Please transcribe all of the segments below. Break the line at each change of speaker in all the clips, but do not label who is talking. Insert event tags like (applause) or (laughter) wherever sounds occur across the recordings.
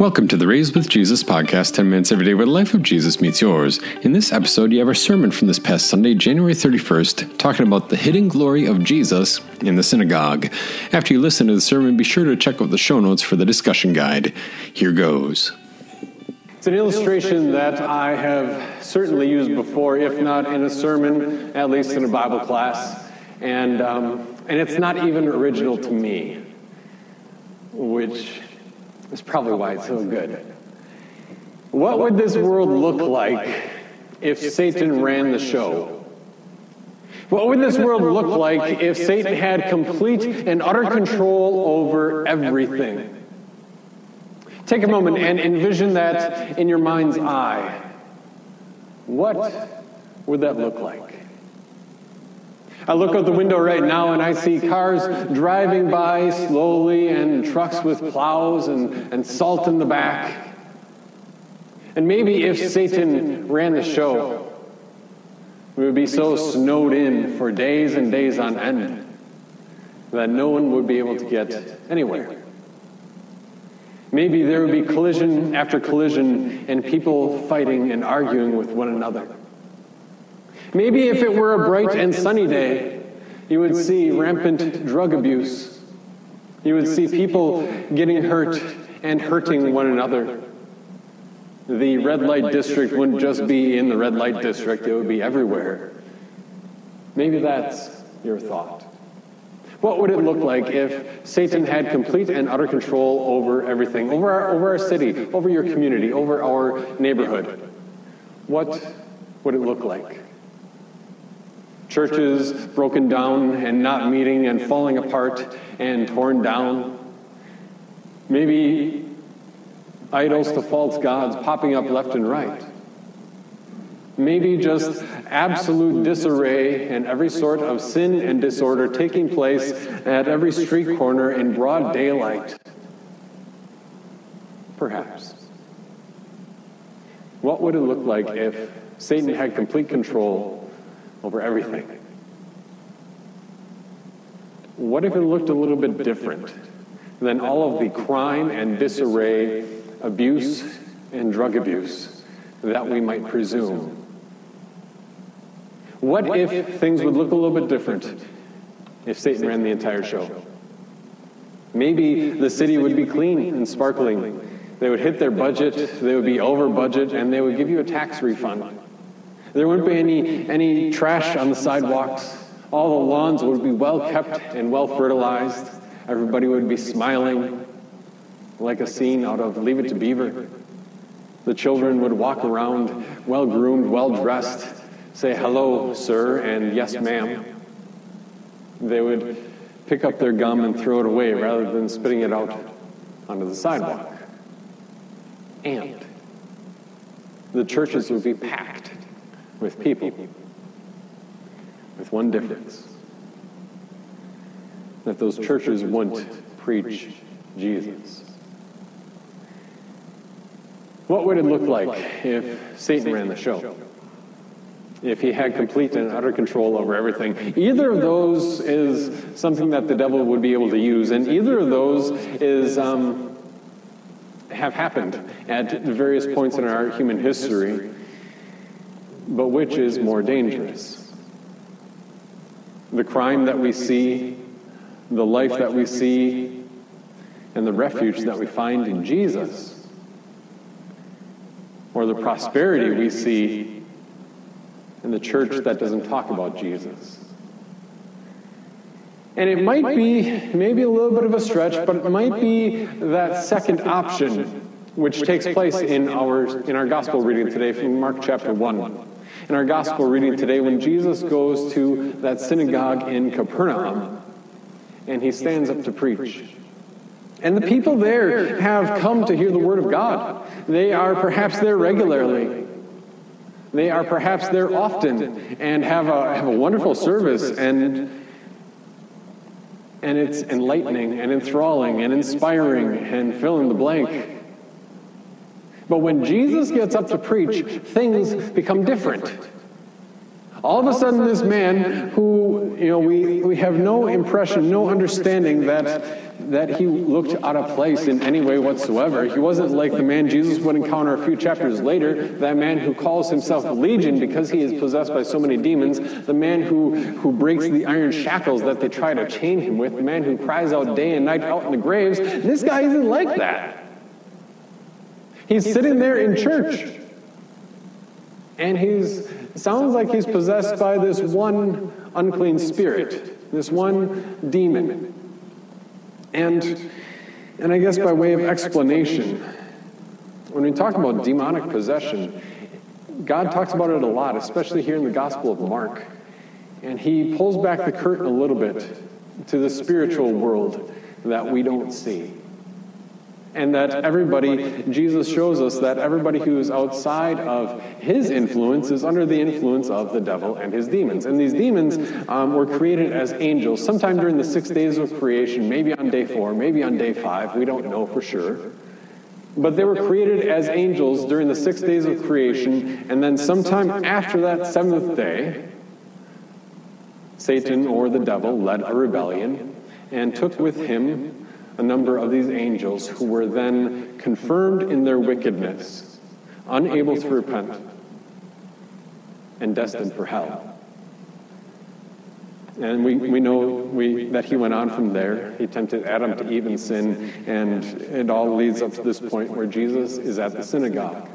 Welcome to the Raised with Jesus podcast, 10 minutes every day where the life of Jesus meets yours. In this episode, you have our sermon from this past Sunday, January 31st, talking about the hidden glory of Jesus in the synagogue. After you listen to the sermon, be sure to check out the show notes for the discussion guide. Here goes.
It's an illustration that I have certainly used before, if not in a sermon, at least in a Bible class. And, um, and it's not even original to me, which that's probably why it's so good. What would this world look like if Satan ran the show? What would this world look like if Satan had complete and utter control over everything? Take a moment and envision that in your mind's eye. What would that look like? I look out the window right now and I see cars driving by slowly and trucks with plows and, and salt in the back. And maybe if Satan ran the show, we would be so snowed in for days and days on end that no one would be able to get anywhere. Maybe there would be collision after collision and people fighting and arguing with one another. Maybe if it were a bright and sunny day, you would see rampant drug abuse. You would see people getting hurt and hurting one another. The red light district wouldn't just be in the red light district, it would be everywhere. Maybe that's your thought. What would it look like if Satan had complete and utter control over everything, over our, over our city, over your community, over our neighborhood? What would it look like? Churches broken down and not meeting and falling apart and torn down. Maybe idols to false gods popping up left and right. Maybe just absolute disarray and every sort of sin and disorder taking place at every street corner in broad daylight. Perhaps. What would it look like if Satan had complete control over everything. What if it looked a little bit different than all of the crime and disarray, abuse and drug abuse that we might presume? What if things would look a little bit different if Satan ran the entire show? Maybe the city would be clean and sparkling. They would hit their budget, they would be over budget, and they would give you a tax refund. There wouldn't be any, any trash on the sidewalks. All the lawns would be well kept and well fertilized. Everybody would be smiling like a scene out of Leave It to Beaver. The children would walk around well groomed, well dressed, say hello, sir, and yes, ma'am. They would pick up their gum and throw it away rather than spitting it out onto the sidewalk. And the churches would be packed with people, with one difference that those churches wouldn't preach Jesus. What would it look like if Satan ran the show? If he had complete and utter control over everything? Either of those is something that the devil would be able to use, and either of those is um, have happened at various points in our human history. But which is more dangerous? The crime that we see, the life that we see, and the refuge that we find in Jesus? Or the prosperity we see in the church that doesn't talk about Jesus? And it might be maybe a little bit of a stretch, but it might be that second option which takes place in our, in our gospel reading today from Mark chapter 1 in our gospel reading today when Jesus goes to that synagogue in Capernaum and he stands up to preach. And the people there have come to hear the word of God. They are perhaps there regularly. They are perhaps there often and have a, have a wonderful service and and it's enlightening and enthralling and inspiring and fill in the blank. But when Jesus gets up to preach, things become different. All of a sudden, this man who, you know, we, we have no impression, no understanding that that he looked out of place in any way whatsoever. He wasn't like the man Jesus would encounter a few chapters later, that man who calls himself Legion because he is possessed by so many demons, the man who, who breaks the iron shackles that they try to chain him with, the man who cries out day and night out in the graves. This guy isn't like that. He's sitting there in church. And he's sounds like he's possessed by this one unclean spirit, this one demon. And, and I guess by way of explanation, when we talk about demonic possession, God talks about it a lot, especially here in the Gospel of Mark. And he pulls back the curtain a little bit to the spiritual world that we don't see. And that everybody, Jesus shows us that everybody who is outside of his influence is under the influence of the devil and his demons. And these demons um, were created as angels sometime during the six days of creation, maybe on day four, maybe on day five, we don't know for sure. But they were created as angels during the six days of creation, and then sometime after that seventh day, Satan or the devil led a rebellion and took with him a number of these angels who were then confirmed in their wickedness, unable to repent, and destined for hell. And we, we know we, that he went on from there. He tempted Adam to even sin, and it all leads up to this point where Jesus is at the synagogue.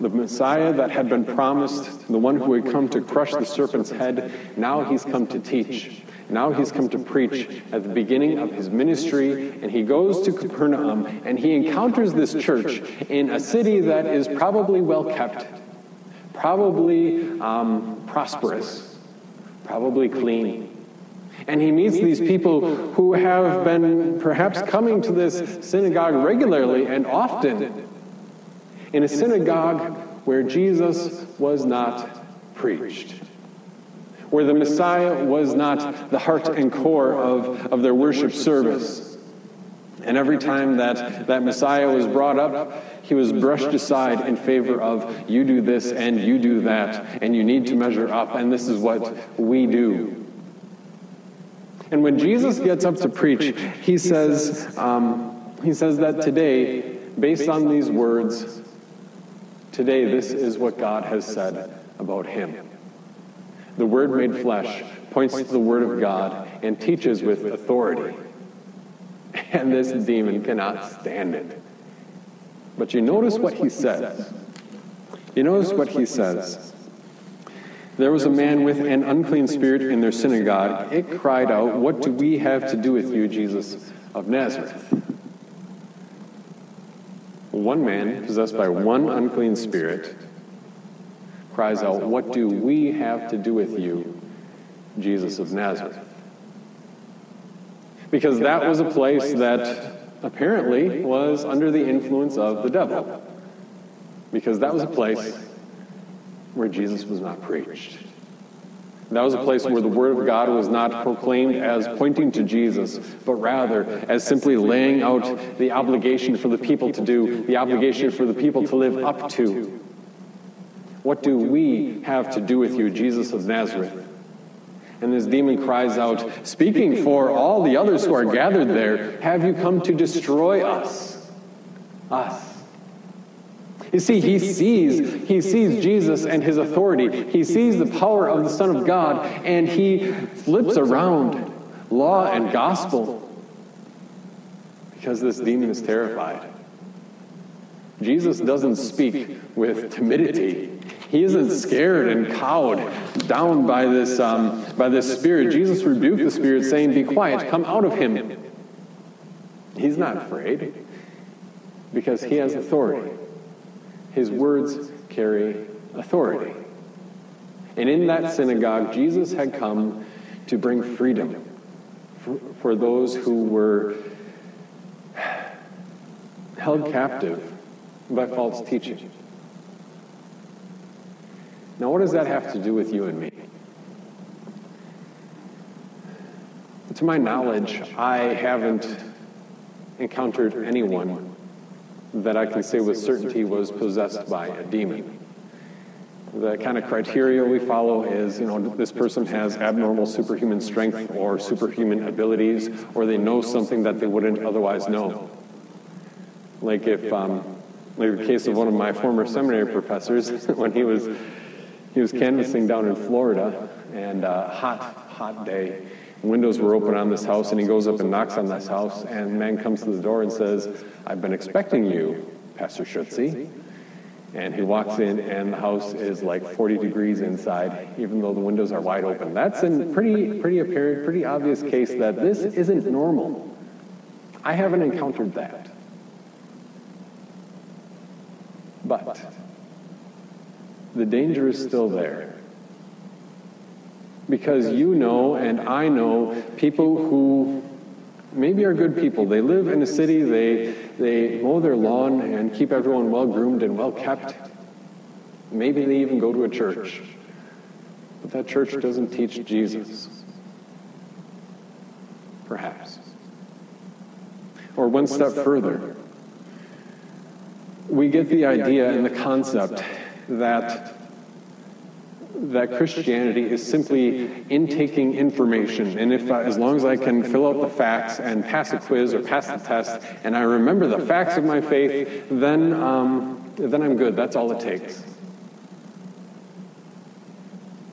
The Messiah that had been promised, the one who had come to crush the serpent's head, now he's come to teach. Now he's come to preach at the beginning of his ministry, and he goes to Capernaum and he encounters this church in a city that is probably well kept, probably um, prosperous, probably clean. And he meets these people who have been perhaps coming to this synagogue regularly and often in a synagogue where Jesus was not preached where the Messiah was not the heart and core of, of their worship service. And every time that, that Messiah was brought up, he was brushed aside in favor of you do this and you do that, and you need to measure up, and this is what we do. And when Jesus gets up to preach, he says, um, he says that today, based on these words, today this is what God has said about him. The Word made flesh points to the Word of God and teaches with authority. And this demon cannot stand it. But you notice what he says. You notice what he says. There was a man with an unclean spirit in their synagogue. It cried out, What do we have to do with you, Jesus of Nazareth? One man, possessed by one unclean spirit, cries out, What do we have to do with you, Jesus of Nazareth? Because that was a place that apparently was under the influence of the devil. Because that was a place where Jesus was not preached. That was a place where the Word of God was not proclaimed as pointing to Jesus, but rather as simply laying out the obligation for the people to do, the obligation for the people to live up to. What do we have to do with you, Jesus of Nazareth? And this demon cries out, speaking for all the others who are gathered there, Have you come to destroy us? Us. You see, he sees, he sees Jesus and his authority. He sees the power of the Son of God, and he flips around law and gospel because this demon is terrified. Jesus doesn't speak with timidity. He isn't scared and cowed down by this, um, by this spirit. Jesus rebuked the spirit, saying, Be quiet, come out of him. He's not afraid because he has authority. His words carry authority. And in that synagogue, Jesus had come to bring freedom for, for those who were held captive by false teaching. Now, what does that have to do with you and me? To my knowledge, I haven't encountered anyone that I can say with certainty was possessed by a demon. The kind of criteria we follow is, you know, this person has abnormal superhuman strength or superhuman abilities, or they know something that they wouldn't otherwise know. Like if, um, like the case of one of my former seminary professors, (laughs) when he was he was canvassing down in Florida, and uh, hot, hot day. Windows were open on this house, and he goes up and knocks on this house, and man comes to the door and says, "I've been expecting you, Pastor Schutze." And he walks in, and the house is like 40 degrees inside, even though the windows are wide open. That's a pretty, pretty apparent, pretty obvious case that this isn't normal. I haven't encountered that. But the danger is still there. Because you know, and I know, people who maybe are good people. They live in a city, they, they mow their lawn and keep everyone well groomed and well kept. Maybe they even go to a church. But that church doesn't teach Jesus. Perhaps. Or one step further, we get the idea and the concept that that Christianity is simply intaking information. And if, uh, as long as I can fill out the facts and pass a quiz or pass the test, and I remember the facts of my faith, then, um, then I'm good. That's all it takes.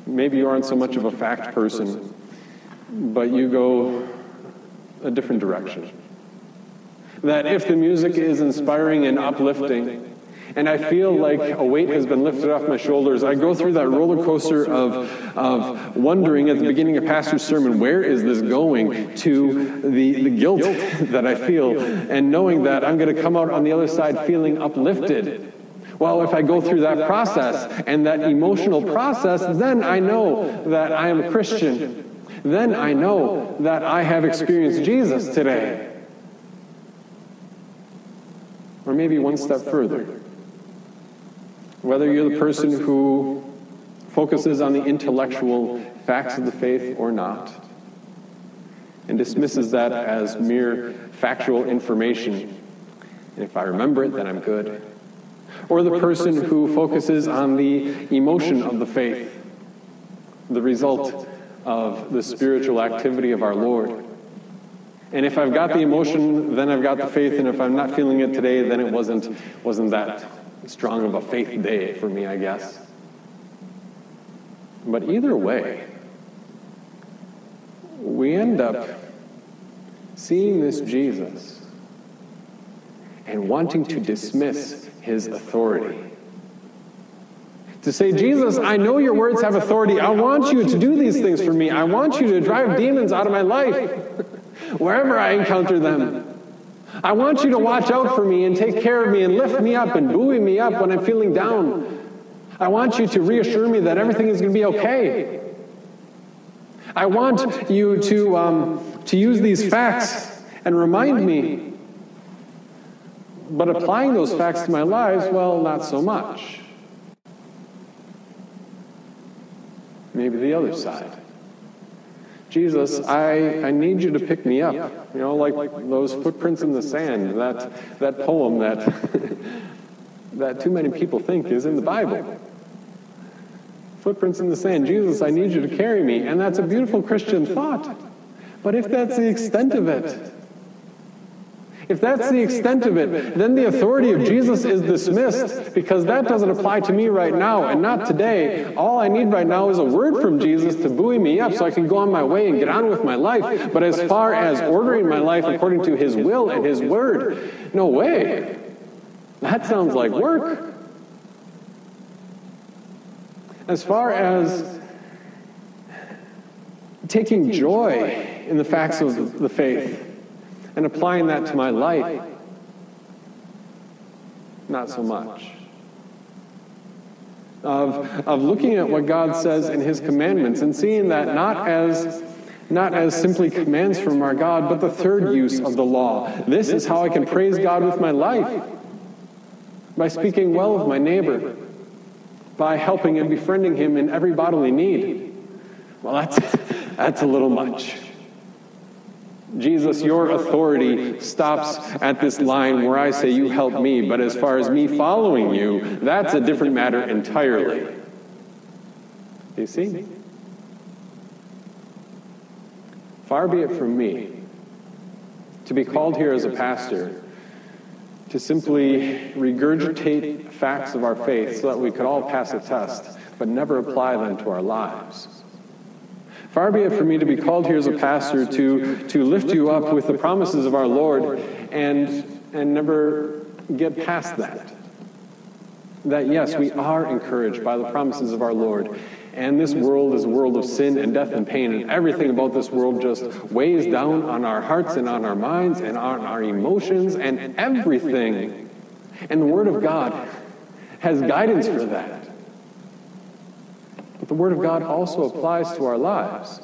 Maybe you aren't so much of a fact person, but you go a different direction. That if the music is inspiring and uplifting, and I feel like a weight has been lifted off my shoulders. I go through that roller coaster of, of wondering at the beginning of Pastor's sermon, where is this going, to the, the guilt (laughs) that I feel, and knowing that I'm going to come out on the other side feeling uplifted. Well, if I go through that process and that emotional process, then I know that I am a Christian. Then I know that I have experienced Jesus today. Or maybe one step further. Whether you're the person who focuses on the intellectual facts of the faith or not, and dismisses that as mere factual information. And if I remember it, then I'm good. Or the person who focuses on the emotion of the faith, the result of the spiritual activity of our Lord. And if I've got the emotion, then I've got the faith, and if I'm not feeling it today, then it wasn't, wasn't that strong of a faith day for me, I guess. But either way, we end up seeing this Jesus and wanting to dismiss his authority. To say, Jesus, I know your words have authority. I want you to do these things for me. I want you to drive demons out of my life (laughs) wherever I encounter them. I want you to watch out for me and take care of me and lift me up and buoy me up when I'm feeling down. I want you to reassure me that everything is going to be okay. I want you to, um, to use these facts and remind me. But applying those facts to my lives, well, not so much. Maybe the other side. Jesus, I, I need you to pick me up. You know, like those footprints in the sand, that, that poem that, (laughs) that too many people think is in the Bible. Footprints in the sand. Jesus, I need you to carry me. And that's a beautiful Christian thought. But if that's the extent of it, if that's the extent of it, then the authority of Jesus is dismissed because that doesn't apply to me right now and not today. All I need right now is a word from Jesus to buoy me up so I can go on my way and get on with my life. But as far as ordering my life according to His will and His word, no way. That sounds like work. As far as taking joy in the facts of the faith, and applying that to my life, not so much. Of, of looking at what God says in His commandments and seeing that not as not as simply commands from our God, but the third use of the law. This is how I can praise God with my life by speaking well of my neighbor, by helping and befriending him in every bodily need. Well, that's, (laughs) that's a little much. Jesus, your authority stops at this line where I say, You help me. But as far as me following you, that's a different matter entirely. You see? Far be it from me to be called here as a pastor to simply regurgitate facts of our faith so that we could all pass a test, but never apply them to our lives. Far be it for me to be called here as a pastor to, to lift you up with the promises of our Lord and, and never get past that. That, yes, we are encouraged by the promises of our Lord and this world is a world of sin and death and pain, and everything about this world just weighs down on our hearts and on our minds and on our emotions and everything. And the Word of God has guidance for that. But the Word of God also applies to our lives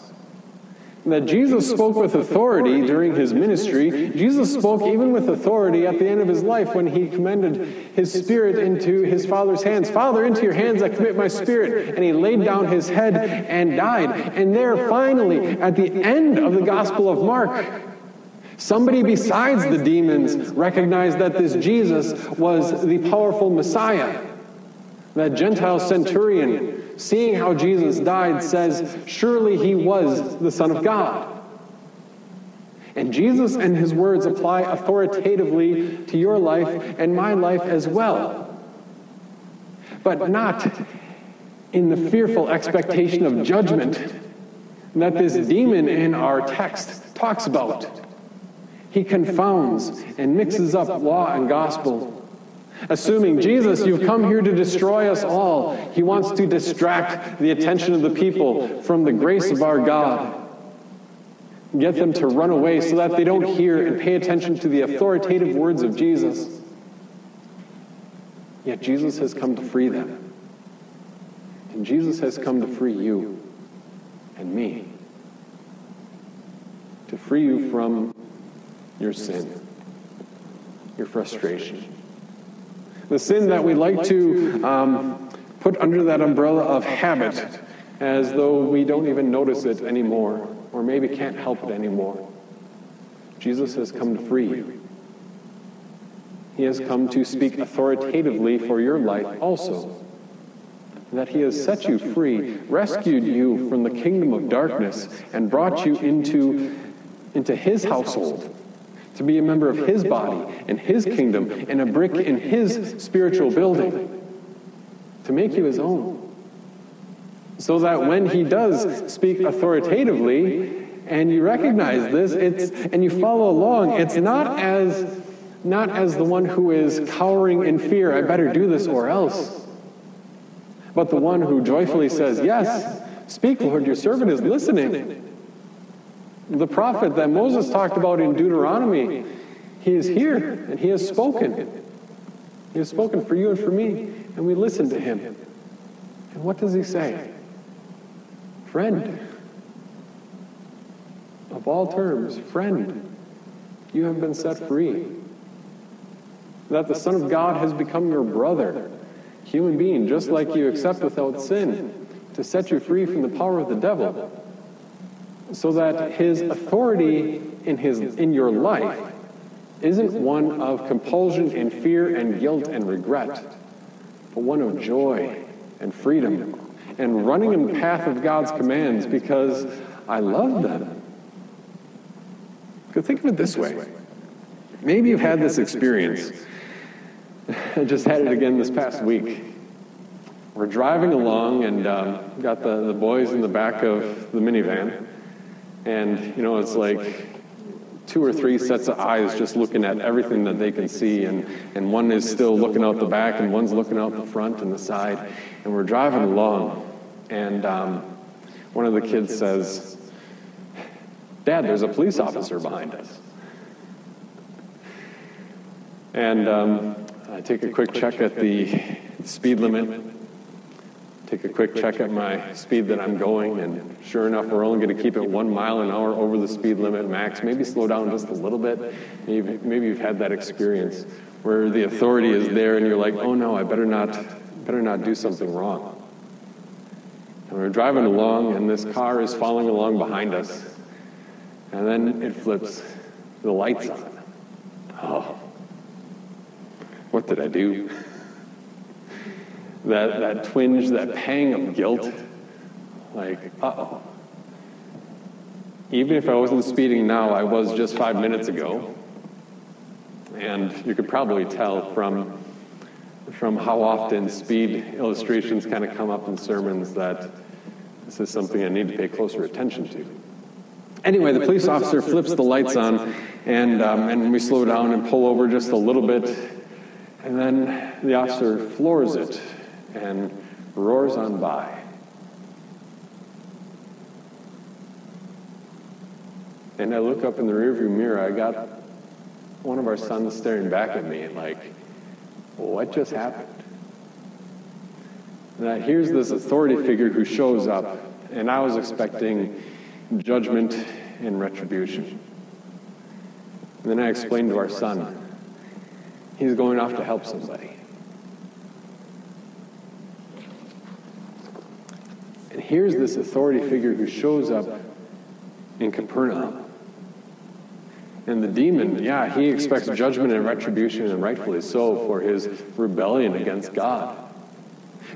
And that Jesus spoke with authority during his ministry. Jesus spoke even with authority at the end of his life when he commended his spirit into his Father's hands. Father, into your hands I commit my spirit. And he laid down his head and died. And there, finally, at the end of the Gospel of Mark, somebody besides the demons recognized that this Jesus was the powerful Messiah. That Gentile centurion seeing how Jesus died, says, Surely he was the Son of God. And Jesus and his words apply authoritatively to your life and my life as well. But not in the fearful expectation of judgment that this demon in our text talks about. He confounds and mixes up law and gospel assuming, Jesus, you've come here to destroy us all. He wants to distract the attention of the people from the grace of our God. Get them to run away so that they don't hear and pay attention to the authoritative words of Jesus. Yet Jesus has come to free them. And Jesus has come to free you and me. To free you from your sin, your frustration the sin that we like to um, put under that umbrella of habit as though we don't even notice it anymore or maybe can't help it anymore. Jesus has come to free you. He has come to speak authoritatively for your life also. That he has set you free, rescued you from the kingdom of darkness, and brought you into, into his household to be a member of His body and His kingdom and a brick in His spiritual building, to make you His own. So that when He does speak authoritatively, and you recognize this, it's, and you follow along, it's not as, not as the one who is cowering in fear, I better do this or else, but the one who joyfully says, Yes, speak, Lord, your servant is listening. The prophet that Moses talked about in Deuteronomy, he is here and he has spoken. He has spoken for you and for me, and we listen to him. And what does he say? Friend. Of all terms, friend, you have been set free. That the Son of God has become your brother, human being, just like you, except without sin, to set you free from the power of the devil so that his authority in, his, in your life isn't one of compulsion and fear and guilt and regret, but one of joy and freedom and running in the path of God's commands because I love them. Think of it this way. Maybe you've had this experience. (laughs) I just had it again this past week. We're driving along and um, got the, the boys in the back of the minivan. And, you know, it's like two or three sets of eyes just looking at everything that they can see. And, and one is still looking out the back, and one's looking out the front and the side. And we're driving along. And um, one of the kids says, Dad, there's a police officer behind us. And um, I take a quick check at the speed limit take a quick check at my speed that I'm going, and sure enough, we're only going to keep it one mile an hour over the speed limit max. Maybe slow down just a little bit. Maybe, maybe you've had that experience where the authority is there, and you're like, oh no, I better not, better not do something wrong. And we're driving along, and this car is following along behind us, and then it flips the lights on. Oh, what did I do? That, that twinge, that pang of guilt Like, uh oh. Even if I wasn't speeding now, I was just five minutes ago. And you could probably tell from, from how often speed illustrations kind of come up in sermons that this is something I need to pay closer attention to. Anyway, the police officer flips the lights on, and, um, and we slow down and pull over just a little bit. And then the officer floors it and roars on by. And I look up in the rearview mirror, I got one of our sons staring back at me like, what just happened? Now, here's this authority figure who shows up, and I was expecting judgment and retribution. And then I explained to our son, he's going off to help somebody. And here's this authority figure who shows up in Capernaum. And the demon, yeah, he expects judgment and retribution, and rightfully so, for his rebellion against God.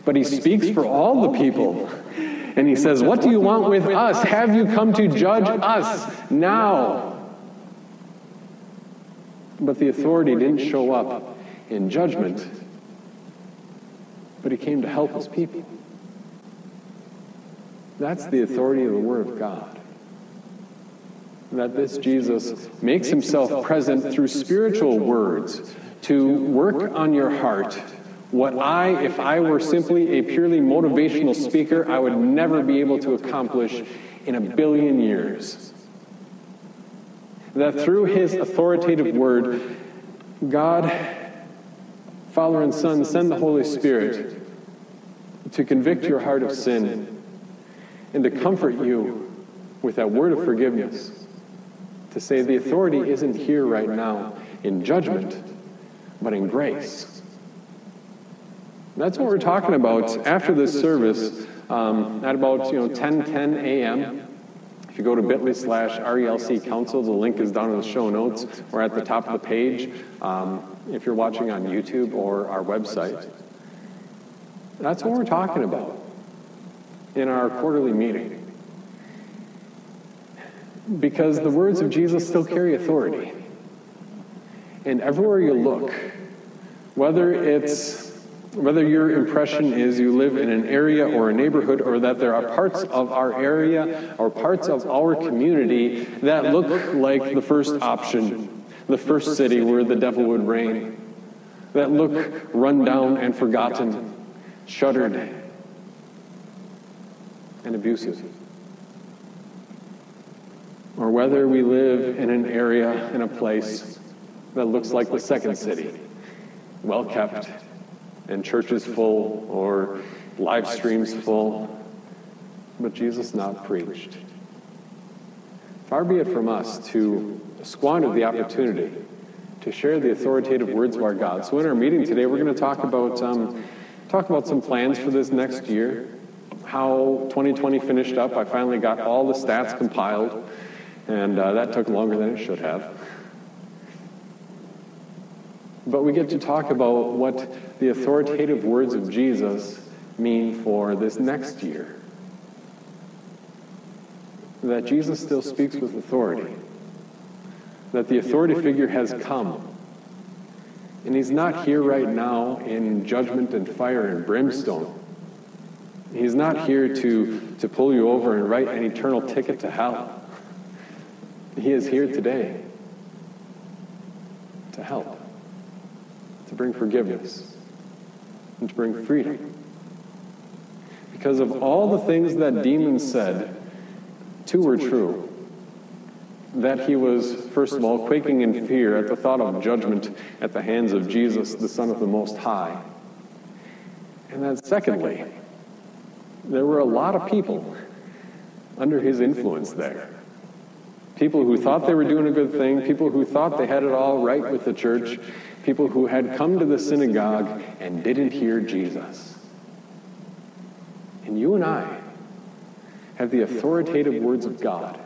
But he speaks for all the people. And he says, What do you want with us? Have you come to judge us now? But the authority didn't show up in judgment, but he came to help his people. That's the authority of the Word of God that this Jesus makes himself present through spiritual words to work on your heart. What I, if I were simply a purely motivational speaker, I would never be able to accomplish in a billion years. That through his authoritative word, God, Father and Son, send the Holy Spirit to convict your heart of sin and to comfort you with that word of forgiveness to say the authority isn't here right now in judgment, but in grace. That's what we're talking about after this service um, at about you know 10 10 a.m. If you go to bit.ly slash RELC Council, the link is down in the show notes or at the top of the page um, if you're watching on YouTube or our website. That's what we're talking about in our quarterly meeting because the words of Jesus still carry authority. And everywhere you look, whether it's whether your impression is you live in an area or a neighborhood or that there are parts of our area or parts of our community that look like the first option, the first city where the devil would reign, that look run down and forgotten, shuttered, and abusive or whether we live in an area, in a place that looks like the second city, well kept, and churches full, or live streams full, but Jesus not preached. Far be it from us to squander the opportunity to share the authoritative words of our God. So, in our meeting today, we're going to talk about um, talk about some plans for this next year, how 2020 finished up. I finally got all the stats compiled. And uh, that took longer than it should have. But we get to talk about what the authoritative words of Jesus mean for this next year. That Jesus still speaks with authority. That the authority figure has come. And he's not here right now in judgment and fire and brimstone. He's not here to, to pull you over and write an eternal ticket to hell. He is here today to help, to bring forgiveness, and to bring freedom. Because of all the things that demons said, two were true. That he was, first of all, quaking in fear at the thought of judgment at the hands of Jesus, the Son of the Most High. And then, secondly, there were a lot of people under his influence there. People who thought they were doing a good thing, people who thought they had it all right with the church, people who had come to the synagogue and didn't hear Jesus. And you and I have the authoritative words of God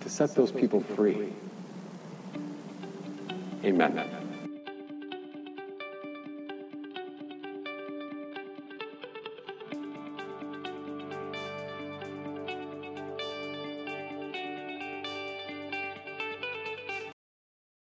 to set those people free. Amen.